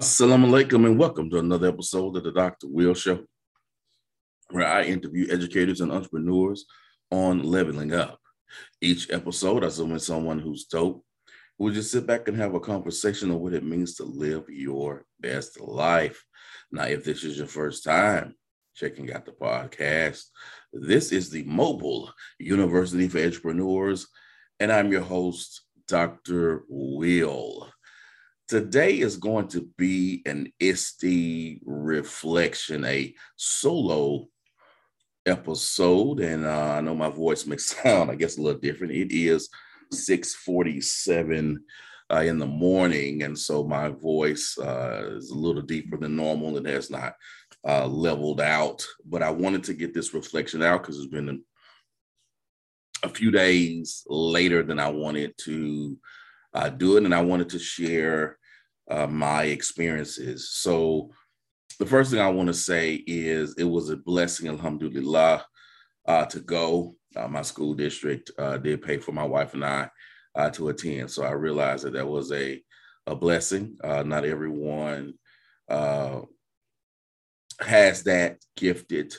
Assalamu alaikum and welcome to another episode of the Dr. Will Show, where I interview educators and entrepreneurs on leveling up. Each episode, I zoom in someone who's dope, will just sit back and have a conversation on what it means to live your best life. Now, if this is your first time checking out the podcast, this is the Mobile University for Entrepreneurs, and I'm your host, Dr. Will. Today is going to be an ISTE reflection, a solo episode. And uh, I know my voice may sound, I guess, a little different. It is 647 uh, in the morning. And so my voice uh, is a little deeper than normal and has not uh, leveled out. But I wanted to get this reflection out because it's been a few days later than I wanted to uh, do it. And I wanted to share uh, my experiences. So, the first thing I want to say is it was a blessing, alhamdulillah, uh, to go. Uh, my school district uh, did pay for my wife and I uh, to attend. So, I realized that that was a, a blessing. Not everyone has that gifted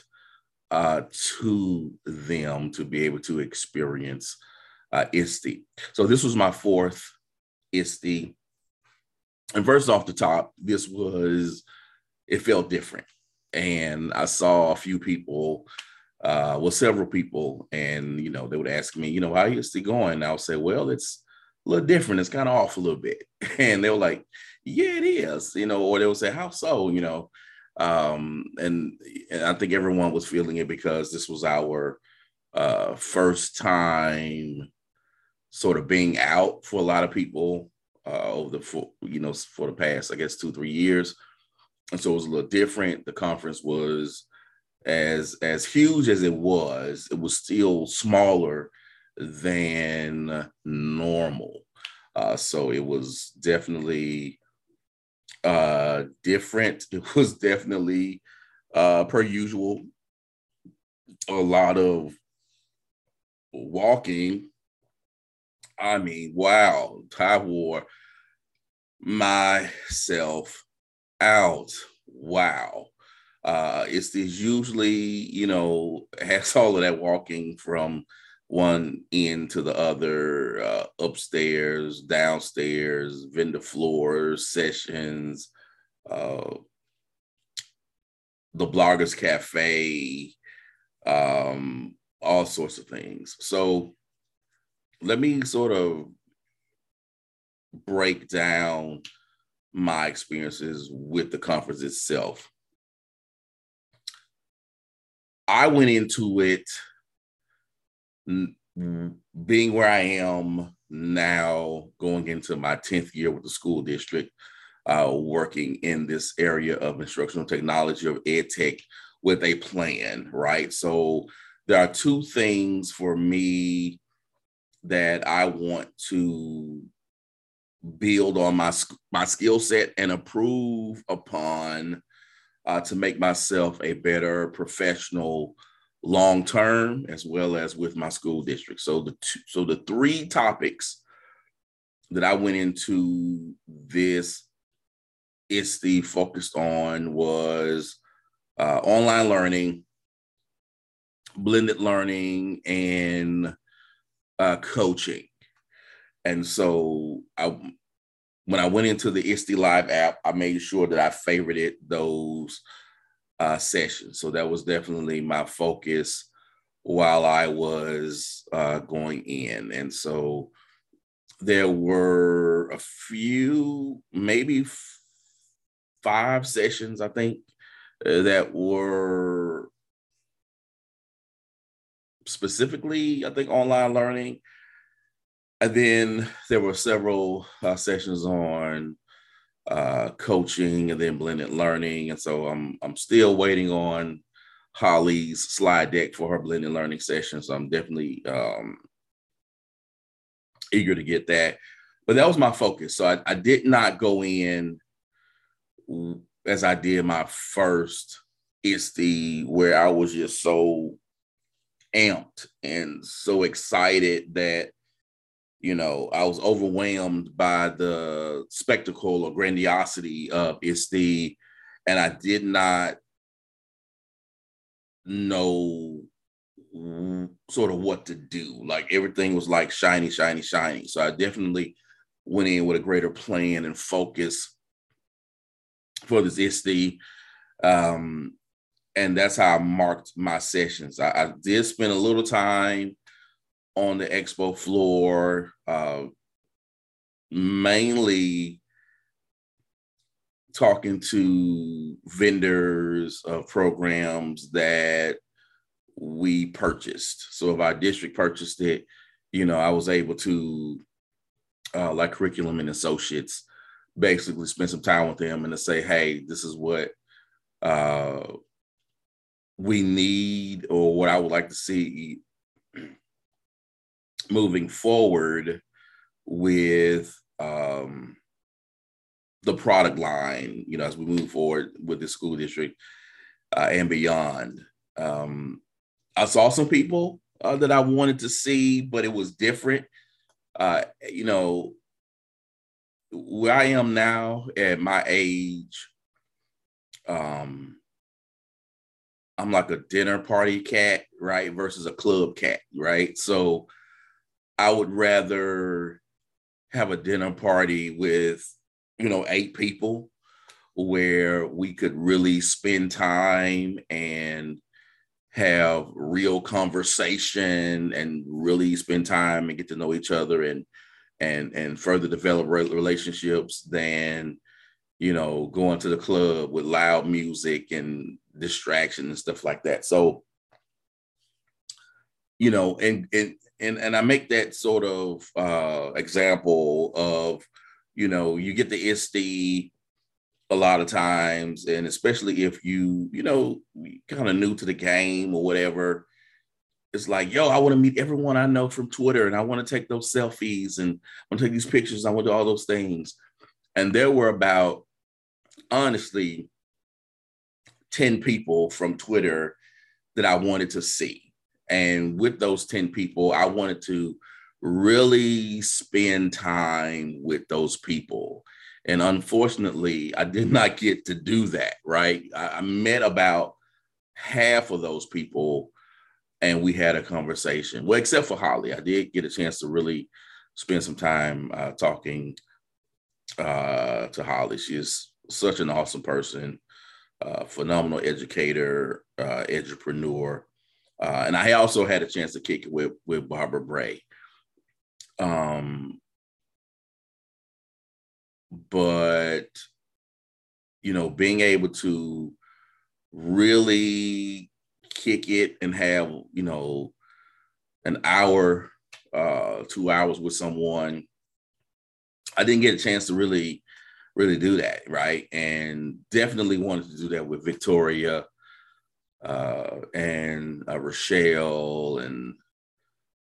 to them to be able to experience uh, ISTE. So, this was my fourth ISTE and first off the top, this was it felt different, and I saw a few people, uh, well, several people, and you know they would ask me, you know, how is it going? And I would say, well, it's a little different. It's kind of off a little bit, and they were like, yeah, it is, you know, or they would say, how so, you know, um, and, and I think everyone was feeling it because this was our uh, first time sort of being out for a lot of people uh, over the for, you know for the past I guess two three years, and so it was a little different. The conference was as as huge as it was, it was still smaller than normal. Uh, so it was definitely uh, different. It was definitely uh, per usual a lot of walking I mean, wow, I wore myself out. Wow. Uh, it's usually, you know, has all of that walking from one end to the other, uh, upstairs, downstairs, vendor floors, sessions, uh, the Bloggers Cafe, um, all sorts of things. So let me sort of break down my experiences with the conference itself. I went into it being where I am now, going into my 10th year with the school district, uh, working in this area of instructional technology of ed tech with a plan, right? So there are two things for me that I want to build on my my skill set and improve upon uh, to make myself a better professional long term as well as with my school district. So the two, so the three topics that I went into this ISTE focused on was uh, online learning, blended learning, and uh, coaching. And so I, when I went into the ISTE Live app, I made sure that I favorited those uh, sessions. So that was definitely my focus while I was uh, going in. And so there were a few, maybe f- five sessions, I think, uh, that were specifically, I think, online learning. And then there were several uh, sessions on uh, coaching and then blended learning. And so I'm I'm still waiting on Holly's slide deck for her blended learning session. So I'm definitely um, eager to get that. But that was my focus. So I, I did not go in as I did my first ISTE where I was just so amped and so excited that you know, I was overwhelmed by the spectacle or grandiosity of it's the and I did not know sort of what to do. Like everything was like shiny, shiny, shiny. So I definitely went in with a greater plan and focus for this ISTE. Um, and that's how I marked my sessions. I, I did spend a little time on the expo floor, uh, mainly talking to vendors of programs that we purchased. So if our district purchased it, you know, I was able to, uh, like curriculum and associates, basically spend some time with them and to say, hey, this is what uh, we need or what I would like to see moving forward with um, the product line, you know, as we move forward with the school district uh, and beyond. Um, I saw some people uh, that I wanted to see, but it was different. Uh, you know, where I am now at my age, um, I'm like a dinner party cat, right? Versus a club cat, right? So I would rather have a dinner party with, you know, eight people where we could really spend time and have real conversation and really spend time and get to know each other and and and further develop relationships than you know going to the club with loud music and distraction and stuff like that so you know and and and, and i make that sort of uh example of you know you get the ISTE a lot of times, and especially if you, you know, kind of new to the game or whatever, it's like, yo, I want to meet everyone I know from Twitter, and I want to take those selfies, and I want to take these pictures, I want to do all those things. And there were about, honestly, 10 people from Twitter that I wanted to see. And with those 10 people, I wanted to really spend time with those people and unfortunately, I did not get to do that, right? I, met about half of those people and we had a conversation. Well, except for Holly, I did get a chance to really spend some time uh, talking uh, to Holly. She is such an awesome person, phenomenal educator, uh, entrepreneur. Uh, and I also had a chance to kick it with, with Barbara Bray. Um, but you know being able to really kick it and have you know an hour uh two hours with someone i didn't get a chance to really really do that right and definitely wanted to do that with victoria uh and uh, rochelle and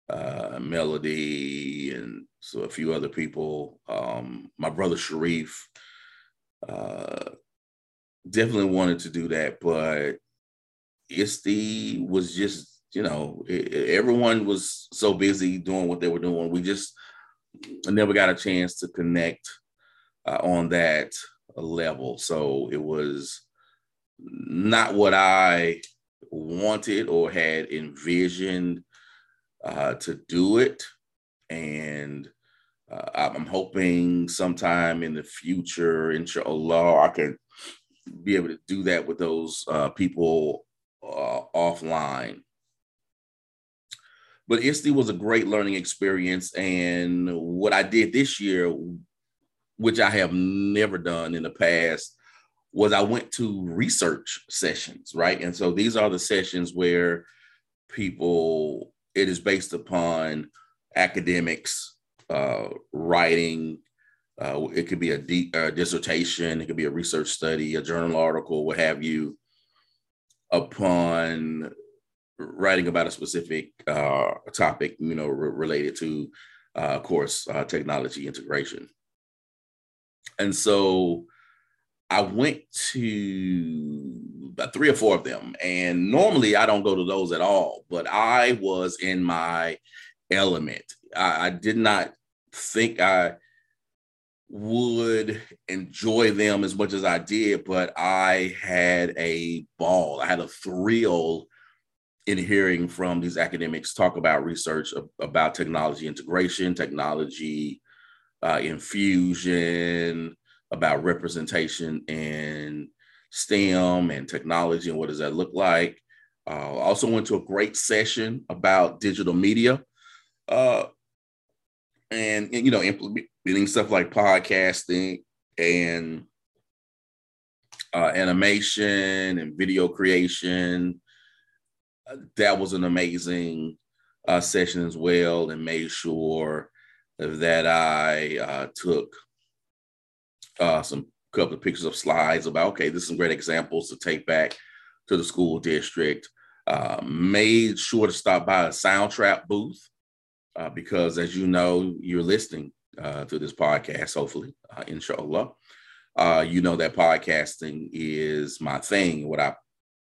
uh, Melody, and so a few other people. Um, my brother Sharif uh, definitely wanted to do that, but ISTE was just, you know, it, everyone was so busy doing what they were doing. We just never got a chance to connect uh, on that level. So it was not what I wanted or had envisioned uh, to do it. And uh, I'm hoping sometime in the future, inshallah, I can be able to do that with those uh, people uh, offline. But ISTE was a great learning experience. And what I did this year, which I have never done in the past, was I went to research sessions, right? And so these are the sessions where people it is based upon academics, uh, writing. Uh, it could be a, de- a dissertation, it could be a research study, a journal article, what have you, upon writing about a specific uh, topic, you know, re- related to, uh, of course, uh, technology integration. And so I went to about three or four of them, and normally I don't go to those at all, but I was in my element. I, I did not think I would enjoy them as much as I did, but I had a ball. I had a thrill in hearing from these academics talk about research about technology integration, technology uh, infusion, about representation in STEM and technology and what does that look like. Uh, also went to a great session about digital media. Uh, and, and, you know, implementing stuff like podcasting and uh, animation and video creation. That was an amazing uh, session as well, and made sure that I uh, took uh, some couple of pictures of slides about okay, this is some great examples to take back to the school district. Uh, made sure to stop by a Soundtrap booth uh, because, as you know, you're listening uh, to this podcast. Hopefully, uh, inshallah, uh, you know that podcasting is my thing. What I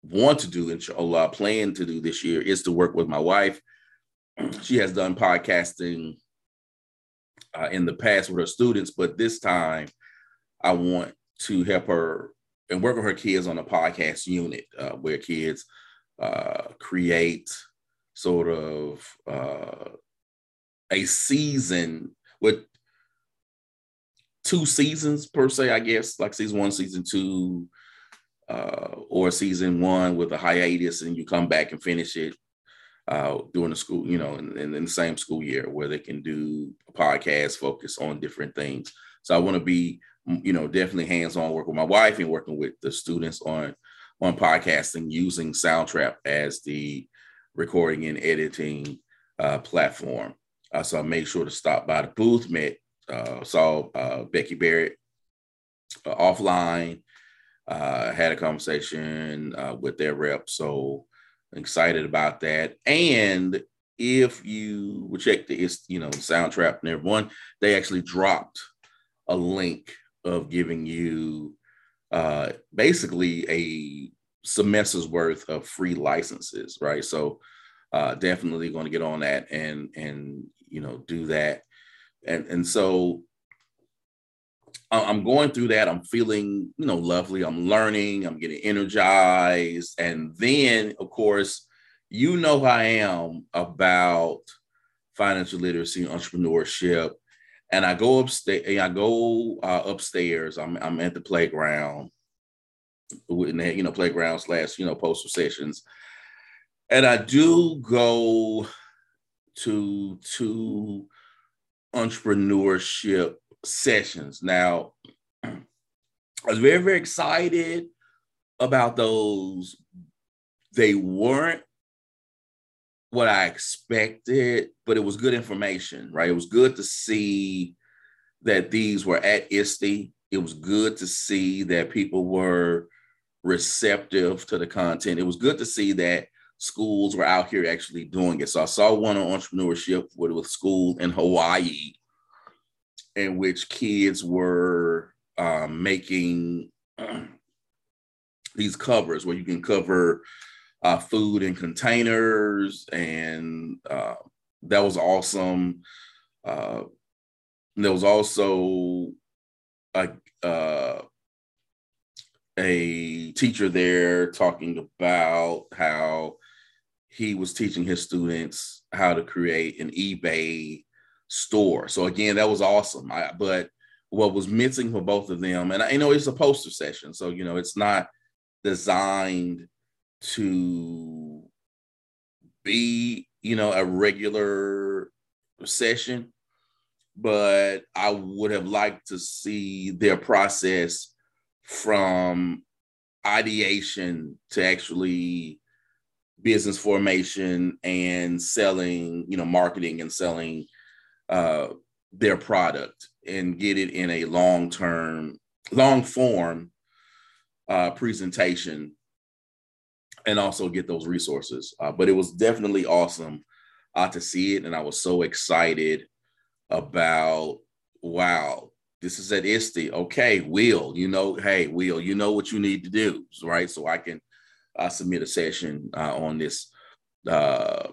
want to do, inshallah, plan to do this year is to work with my wife. She has done podcasting uh, in the past with her students, but this time I want to help her and work with her kids on a podcast unit uh, where kids uh, create sort of uh, a season with two seasons per se, I guess, like season one, season two, uh, or season one with a hiatus, and you come back and finish it uh, during the school, you know, in, in, the same school year where they can do a podcast focus on different things. So I want to be, you know, definitely hands-on work with my wife and working with the students on on podcasting using Soundtrap as the recording and editing uh, platform. Uh, so I made sure to stop by the booth, met, uh, saw uh, Becky Barrett uh, offline, had a conversation with their rep. So excited about that. And if you check the you know Soundtrap and everyone, they actually dropped a link of giving you uh, basically a semester's worth of free licenses, right? So uh, definitely going to get on that and and you know do that, and and so I'm going through that. I'm feeling, you know, lovely. I'm learning. I'm getting energized. And then, of course, you know I am about financial literacy, entrepreneurship. And I go upstairs. I go uh, upstairs. I'm I'm at the playground, in the, you know, playground slash you know postal sessions, and I do go to to entrepreneurship sessions. Now, I was very, very excited about those. They weren't what I expected, but it was good information, right? It was good to see that these were at ISTE. It was good to see that people were receptive to the content. It was good to see that schools were out here actually doing it. So I saw one on entrepreneurship with, with school in Hawaii in which kids were um, making these covers where you can cover uh, food in containers, and uh, that was awesome. Uh, there was also a uh, a teacher there talking about how he was teaching his students how to create an eBay store. So again, that was awesome. I, but what was missing for both of them, and I you know it's a poster session, so you know it's not designed to be you know a regular session, but I would have liked to see their process from ideation to actually business formation and selling, you know, marketing and selling uh, their product and get it in a long term, long form uh, presentation and also get those resources. Uh, but it was definitely awesome uh, to see it. And I was so excited about, wow, this is at ISTE. Okay, Will, you know, hey, Will, you know what you need to do, right? So I can uh, submit a session uh, on this uh,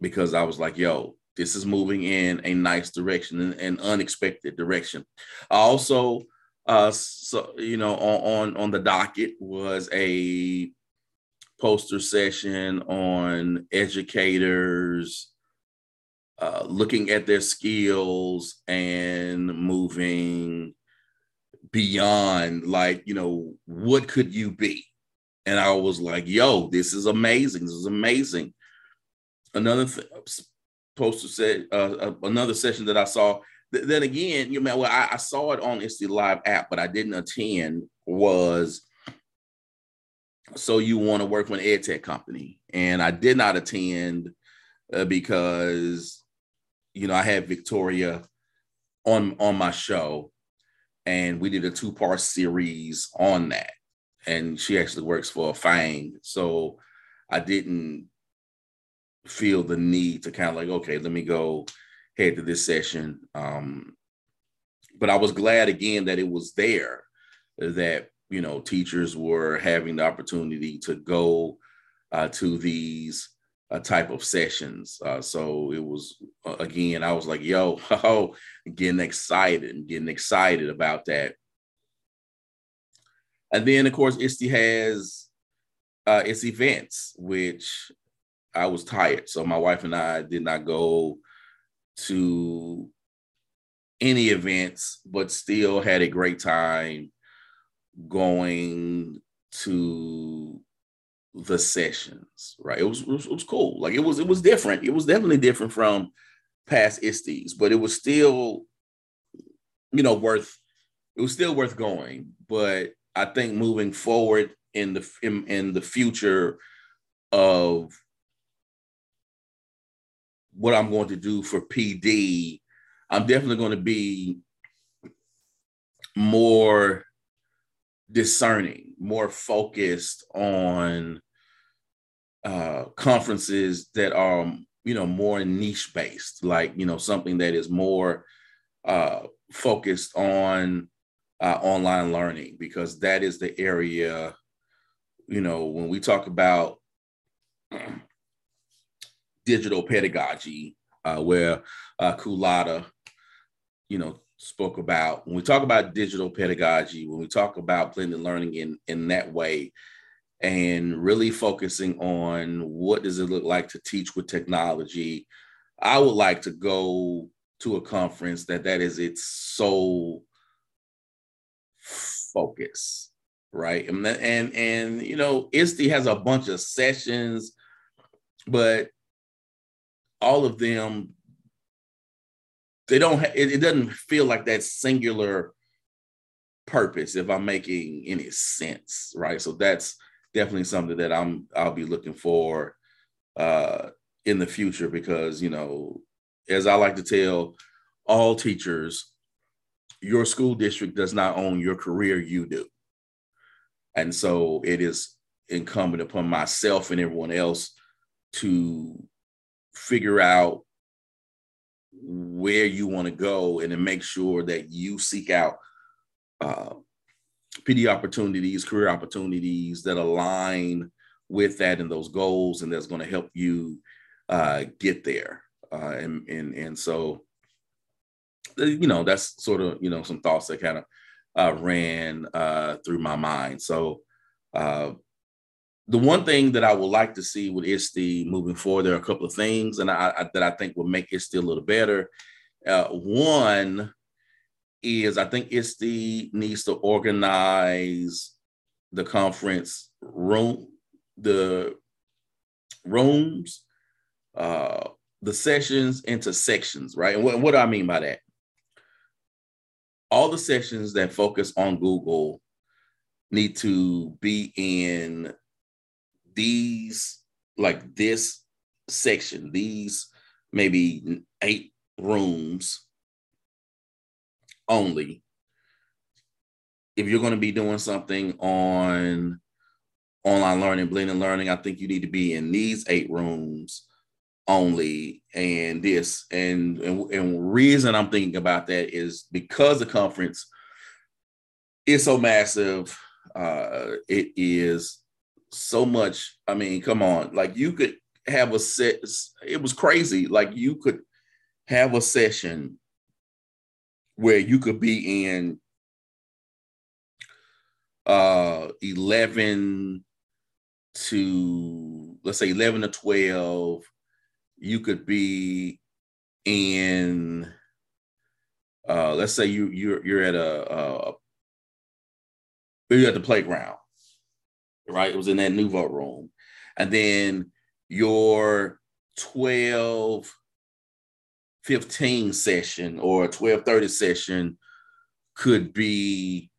because I was like, yo, this is moving in a nice direction and an unexpected direction. Also, uh, so you know, on, on on the docket was a poster session on educators uh, looking at their skills and moving beyond like you know what could you be? And i was like yo this is amazing. This is amazing. Another th- poster said uh, uh, another session that i saw. Th- then again you know well I, I saw it on the live app but i didn't attend was so you want to work with an ed tech company. And i did not attend uh, because you know i had victoria on on my show and we did a two part series on that. And she actually works for a FAANG. So i didn't feel the need to kind of like okay let me go head to this session. Um but i was glad again that it was there that you know teachers were having the opportunity to go uh, to these uh, type of sessions. Uh, so it was uh, again i was like yo oh, getting excited and getting excited about that. And then of course ISTE has uh, its events which i was tired so my wife and i did not go to any events but still had a great time going to the sessions, right? It was, it was, it was cool. Like it was it was different. It was definitely different from past ISTEs, but it was still, you know, worth. It was still worth going. But I think moving forward in the in, in the future of what I'm going to do for PD, I'm definitely going to be more discerning, more focused on uh, conferences that are, you know, more niche based, like, you know, something that is more uh, focused on uh, online learning, because that is the area, you know, when we talk about digital pedagogy, uh, where uh, Kulata, you know, spoke about. When we talk about digital pedagogy when we talk about blended learning in in that way and really focusing on what does it look like to teach with technology i would like to go to a conference that that is its sole focus right? And and, and you know ISTE has a bunch of sessions but all of them they don't ha- it, it doesn't feel like that singular purpose if i'm making any sense right? So that's definitely something that i'm i'll be looking for uh in the future because you know as i like to tell all teachers your school district does not own your career you do. And so it is incumbent upon myself and everyone else to figure out where you want to go and to make sure that you seek out uh, PD opportunities, career opportunities that align with that and those goals, and that's going to help you uh, get there. Uh, and and and so, uh, you know, that's sort of you know some thoughts that kind of uh, ran uh, through my mind. So, uh, the one thing that I would like to see with ISTE moving forward, there are a couple of things, and I, I that I think would make ISTE a little better. Uh, one is I think ISTE needs to organize the conference room, the rooms, uh, the sessions into sections, right? And what, what do I mean by that? All the sessions that focus on Google need to be in these like this section, these maybe eight rooms only. If you're going to be doing something on online learning, blended learning, I think you need to be in these eight rooms only and this and, and and reason i'm thinking about that is because the conference is so massive uh it is so much. I mean, come on, like you could have a set. It was crazy. Like you could have a session where you could be in uh 11 to let's say 11 to 12 you could be in uh let's say you you're you're at a uh you're at the playground right? It was in that nouveau room. And then your 12 15 session or 1230 session could be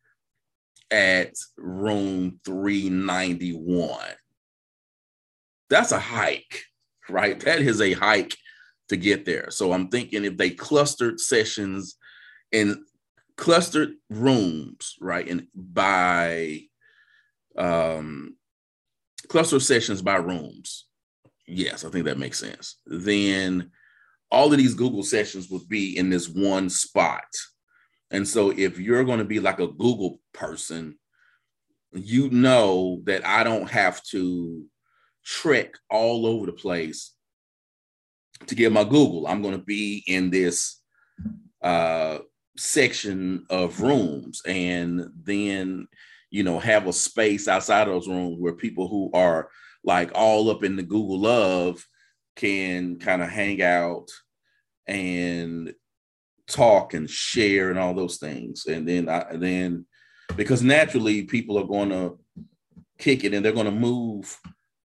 at room 391 that's a hike right? That is a hike to get there. So i'm thinking if they clustered sessions in clustered rooms right and by um cluster sessions by rooms. Yes i think that makes sense. Then all of these google sessions would be in this one spot. And so if you're going to be like a Google person, you know that I don't have to trek all over the place to get my Google. I'm going to be in this uh, section of rooms. And then, you know, have a space outside of those rooms where people who are like all up in the Google love can kind of hang out and talk and share and all those things. And then I then because naturally people are going to kick it and they're going to move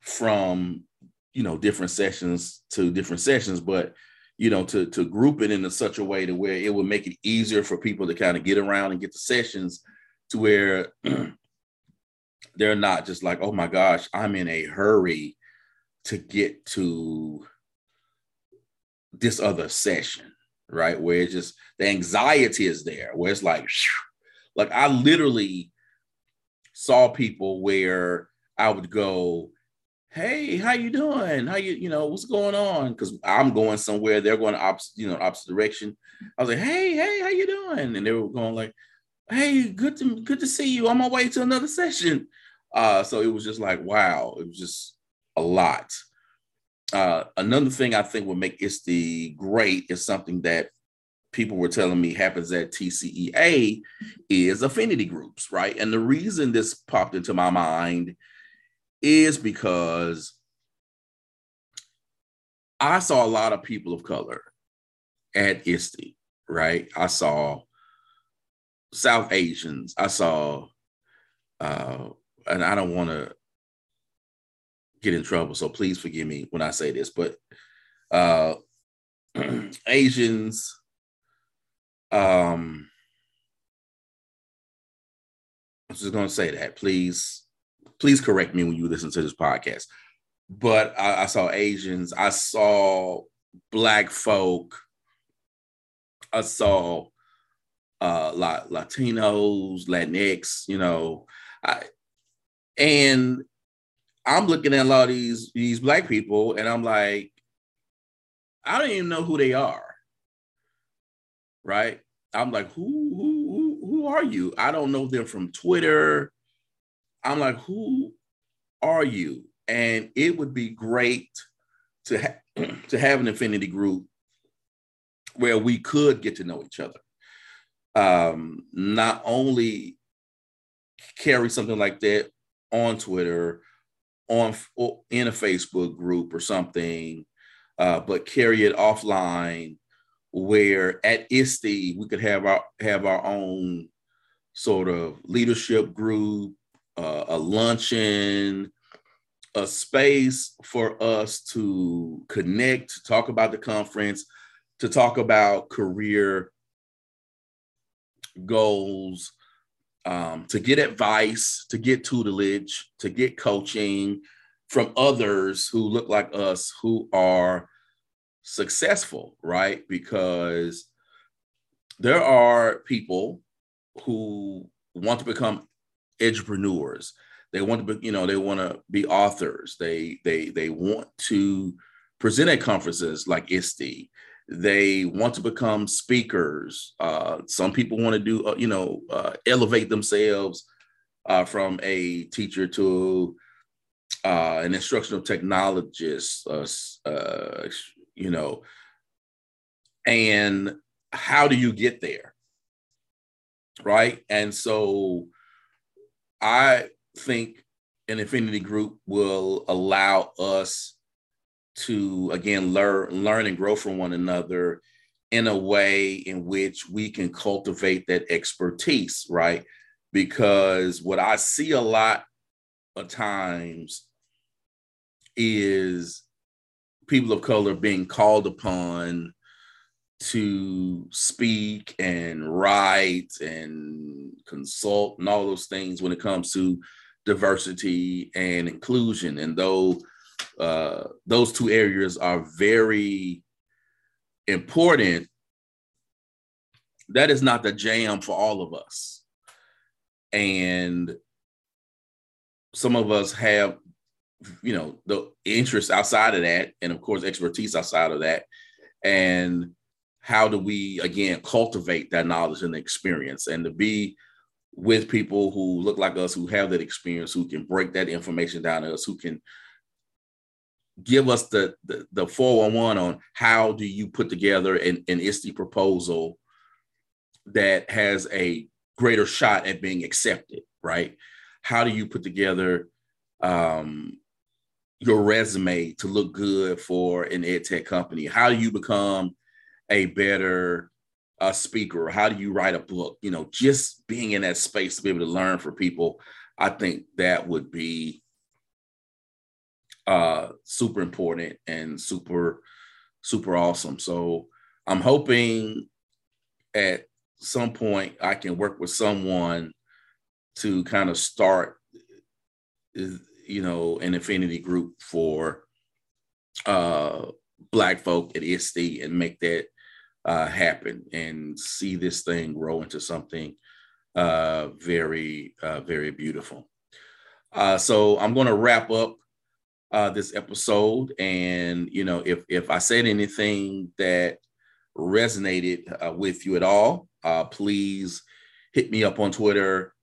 from you know different sessions to different sessions, but you know to to group it in such a way to where it would make it easier for people to kind of get around and get the sessions to where they're not just like oh my gosh i'm in a hurry to get to this other session right? Where it's just the anxiety is there, where it's like, like I literally saw people where I would go, "Hey, how you doing? How you, you know, what's going on?" Because I'm going somewhere, they're going opposite, you know, opposite direction. I was like, "Hey, hey, how you doing?" And they were going like, "Hey, good to good to see you. On my way to another session." Uh, so it was just like, wow, it was just a lot. Uh, another thing I think would make the great is something that people were telling me happens at TCEA is affinity groups, right? And the reason this popped into my mind is because I saw a lot of people of color at ISTE, right? I saw South Asians. I saw, uh, and I don't want to get in trouble. So please forgive me when I say this, but uh, Asians, um, I'm just going to say that. Please, please correct me when you listen to this podcast. But I, I saw Asians, I saw Black folk, I saw uh, Latinos, Latinx, you know, I, and I'm looking at a lot of these these black people, and I'm like, I don't even know who they are. Right? I'm like, who who who who are you? I don't know them from Twitter. I'm like, who are you? And it would be great to ha- to have an affinity group where we could get to know each other. Um, not only carry something like that on Twitter on in a Facebook group or something, uh, but carry it offline where at ISTE we could have our have our own sort of leadership group, uh, a luncheon, a space for us to connect, to talk about the conference, to talk about career goals, um, to get advice, to get tutelage, to get coaching from others who look like us who are successful, right? Because there are people who want to become entrepreneurs. They want to be, you know, they want to be authors. They they they want to present at conferences like ISTE they want to become speakers. Uh, some people want to do, uh, you know, uh, elevate themselves uh, from a teacher to uh, an instructional technologist, uh, you know, And how do you get there? Right. And so I think an affinity group will allow us to again learn learn and grow from one another in a way in which we can cultivate that expertise right because what i see a lot of times is people of color being called upon to speak and write and consult and all those things when it comes to diversity and inclusion. And though uh, those two areas are very important, that is not the jam for all of us. And some of us have, you know, the interest outside of that, and of course, expertise outside of that. And how do we, again, cultivate that knowledge and experience and to be with people who look like us, who have that experience, who can break that information down to us, who can give us the the, the 411 on how do you put together an, an ISTE proposal that has a greater shot at being accepted, right? How do you put together um, your resume to look good for an ed tech company? How do you become a better a speaker? How do you write a book? You know, just being in that space to be able to learn for people, I think that would be uh, super important and super, super awesome. So I'm hoping at some point I can work with someone to kind of start, you know, an affinity group for uh, Black folk at ISTE and make that uh, happen and see this thing grow into something uh, very, uh, very beautiful. Uh, so I'm going to wrap up uh, this episode, and you know, if if I said anything that resonated uh, with you at all, uh, please hit me up on Twitter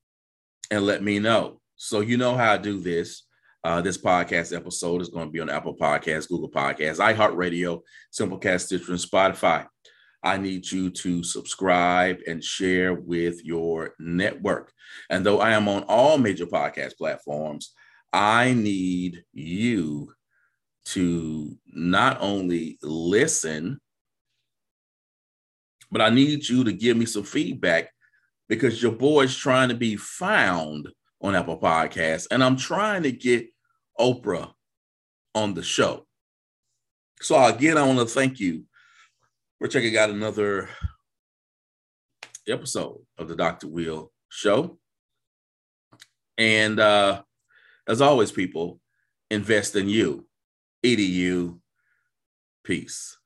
and let me know. So you know how I do this. Uh, this podcast episode is going to be on Apple Podcasts, Google Podcasts, iHeartRadio, Simplecast, Stitcher, and Spotify. I need you to subscribe and share with your network. And though I am on all major podcast platforms, I need you to not only listen, but I need you to give me some feedback because your boy's trying to be found on Apple Podcasts, and I'm trying to get Oprah on the show. So again, I want to thank you we're checking out another episode of the Dr. Will Show. And uh, as always, people, invest in you. EDU. Peace.